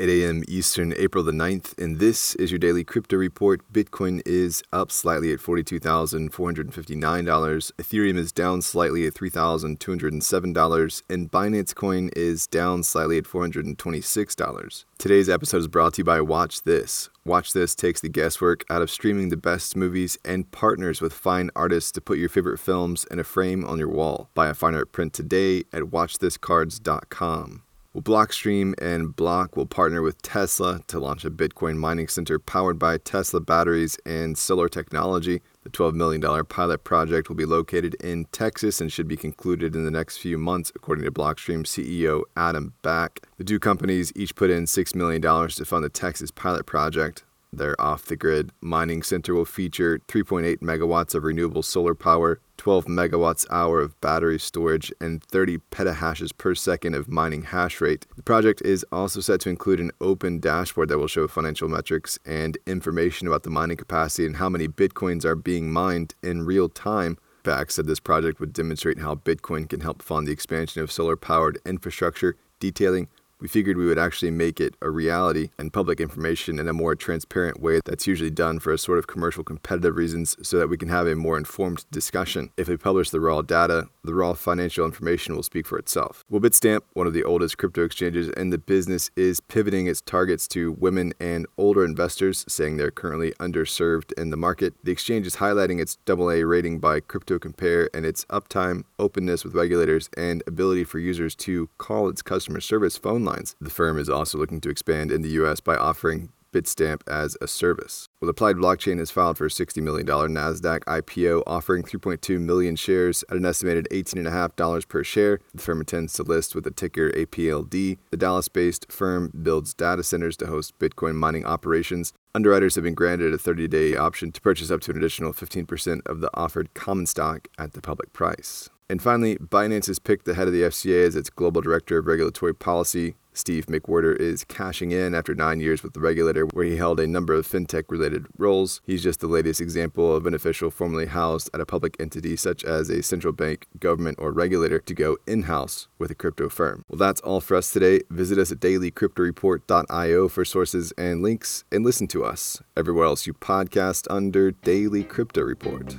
8 a.m. Eastern, April the 9th, and this is your daily crypto report. Bitcoin is up slightly at $42,459. Ethereum is down slightly at $3,207, and Binance Coin is down slightly at $426. Today's episode is brought to you by Watch This. Watch This takes the guesswork out of streaming the best movies and partners with fine artists to put your favorite films in a frame on your wall. Buy a fine art print today at watchthiscards.com. Well, Blockstream and Block will partner with Tesla to launch a Bitcoin mining center powered by Tesla batteries and solar technology. The $12 million pilot project will be located in Texas and should be concluded in the next few months, according to Blockstream CEO Adam Back. The two companies each put in $6 million to fund the Texas pilot project. Their off the grid mining center will feature 3.8 megawatts of renewable solar power, 12 megawatts hour of battery storage, and 30 petahashes per second of mining hash rate. The project is also set to include an open dashboard that will show financial metrics and information about the mining capacity and how many bitcoins are being mined in real time. Back said this project would demonstrate how Bitcoin can help fund the expansion of solar powered infrastructure, detailing we figured we would actually make it a reality and public information in a more transparent way that's usually done for a sort of commercial competitive reasons so that we can have a more informed discussion. If we publish the raw data, the raw financial information will speak for itself. Well, Bitstamp, one of the oldest crypto exchanges in the business, is pivoting its targets to women and older investors, saying they're currently underserved in the market. The exchange is highlighting its AA rating by Crypto Compare and its uptime, openness with regulators, and ability for users to call its customer service phone line The firm is also looking to expand in the US by offering Bitstamp as a service. Well, Applied Blockchain has filed for a $60 million NASDAQ IPO, offering 3.2 million shares at an estimated $18.5 per share. The firm intends to list with the ticker APLD. The Dallas based firm builds data centers to host Bitcoin mining operations. Underwriters have been granted a 30 day option to purchase up to an additional 15% of the offered common stock at the public price. And finally, Binance has picked the head of the FCA as its global director of regulatory policy. Steve McWhirter is cashing in after nine years with the regulator, where he held a number of fintech related roles. He's just the latest example of an official formerly housed at a public entity such as a central bank, government, or regulator to go in house with a crypto firm. Well, that's all for us today. Visit us at dailycryptoreport.io for sources and links, and listen to us everywhere else you podcast under Daily Crypto Report.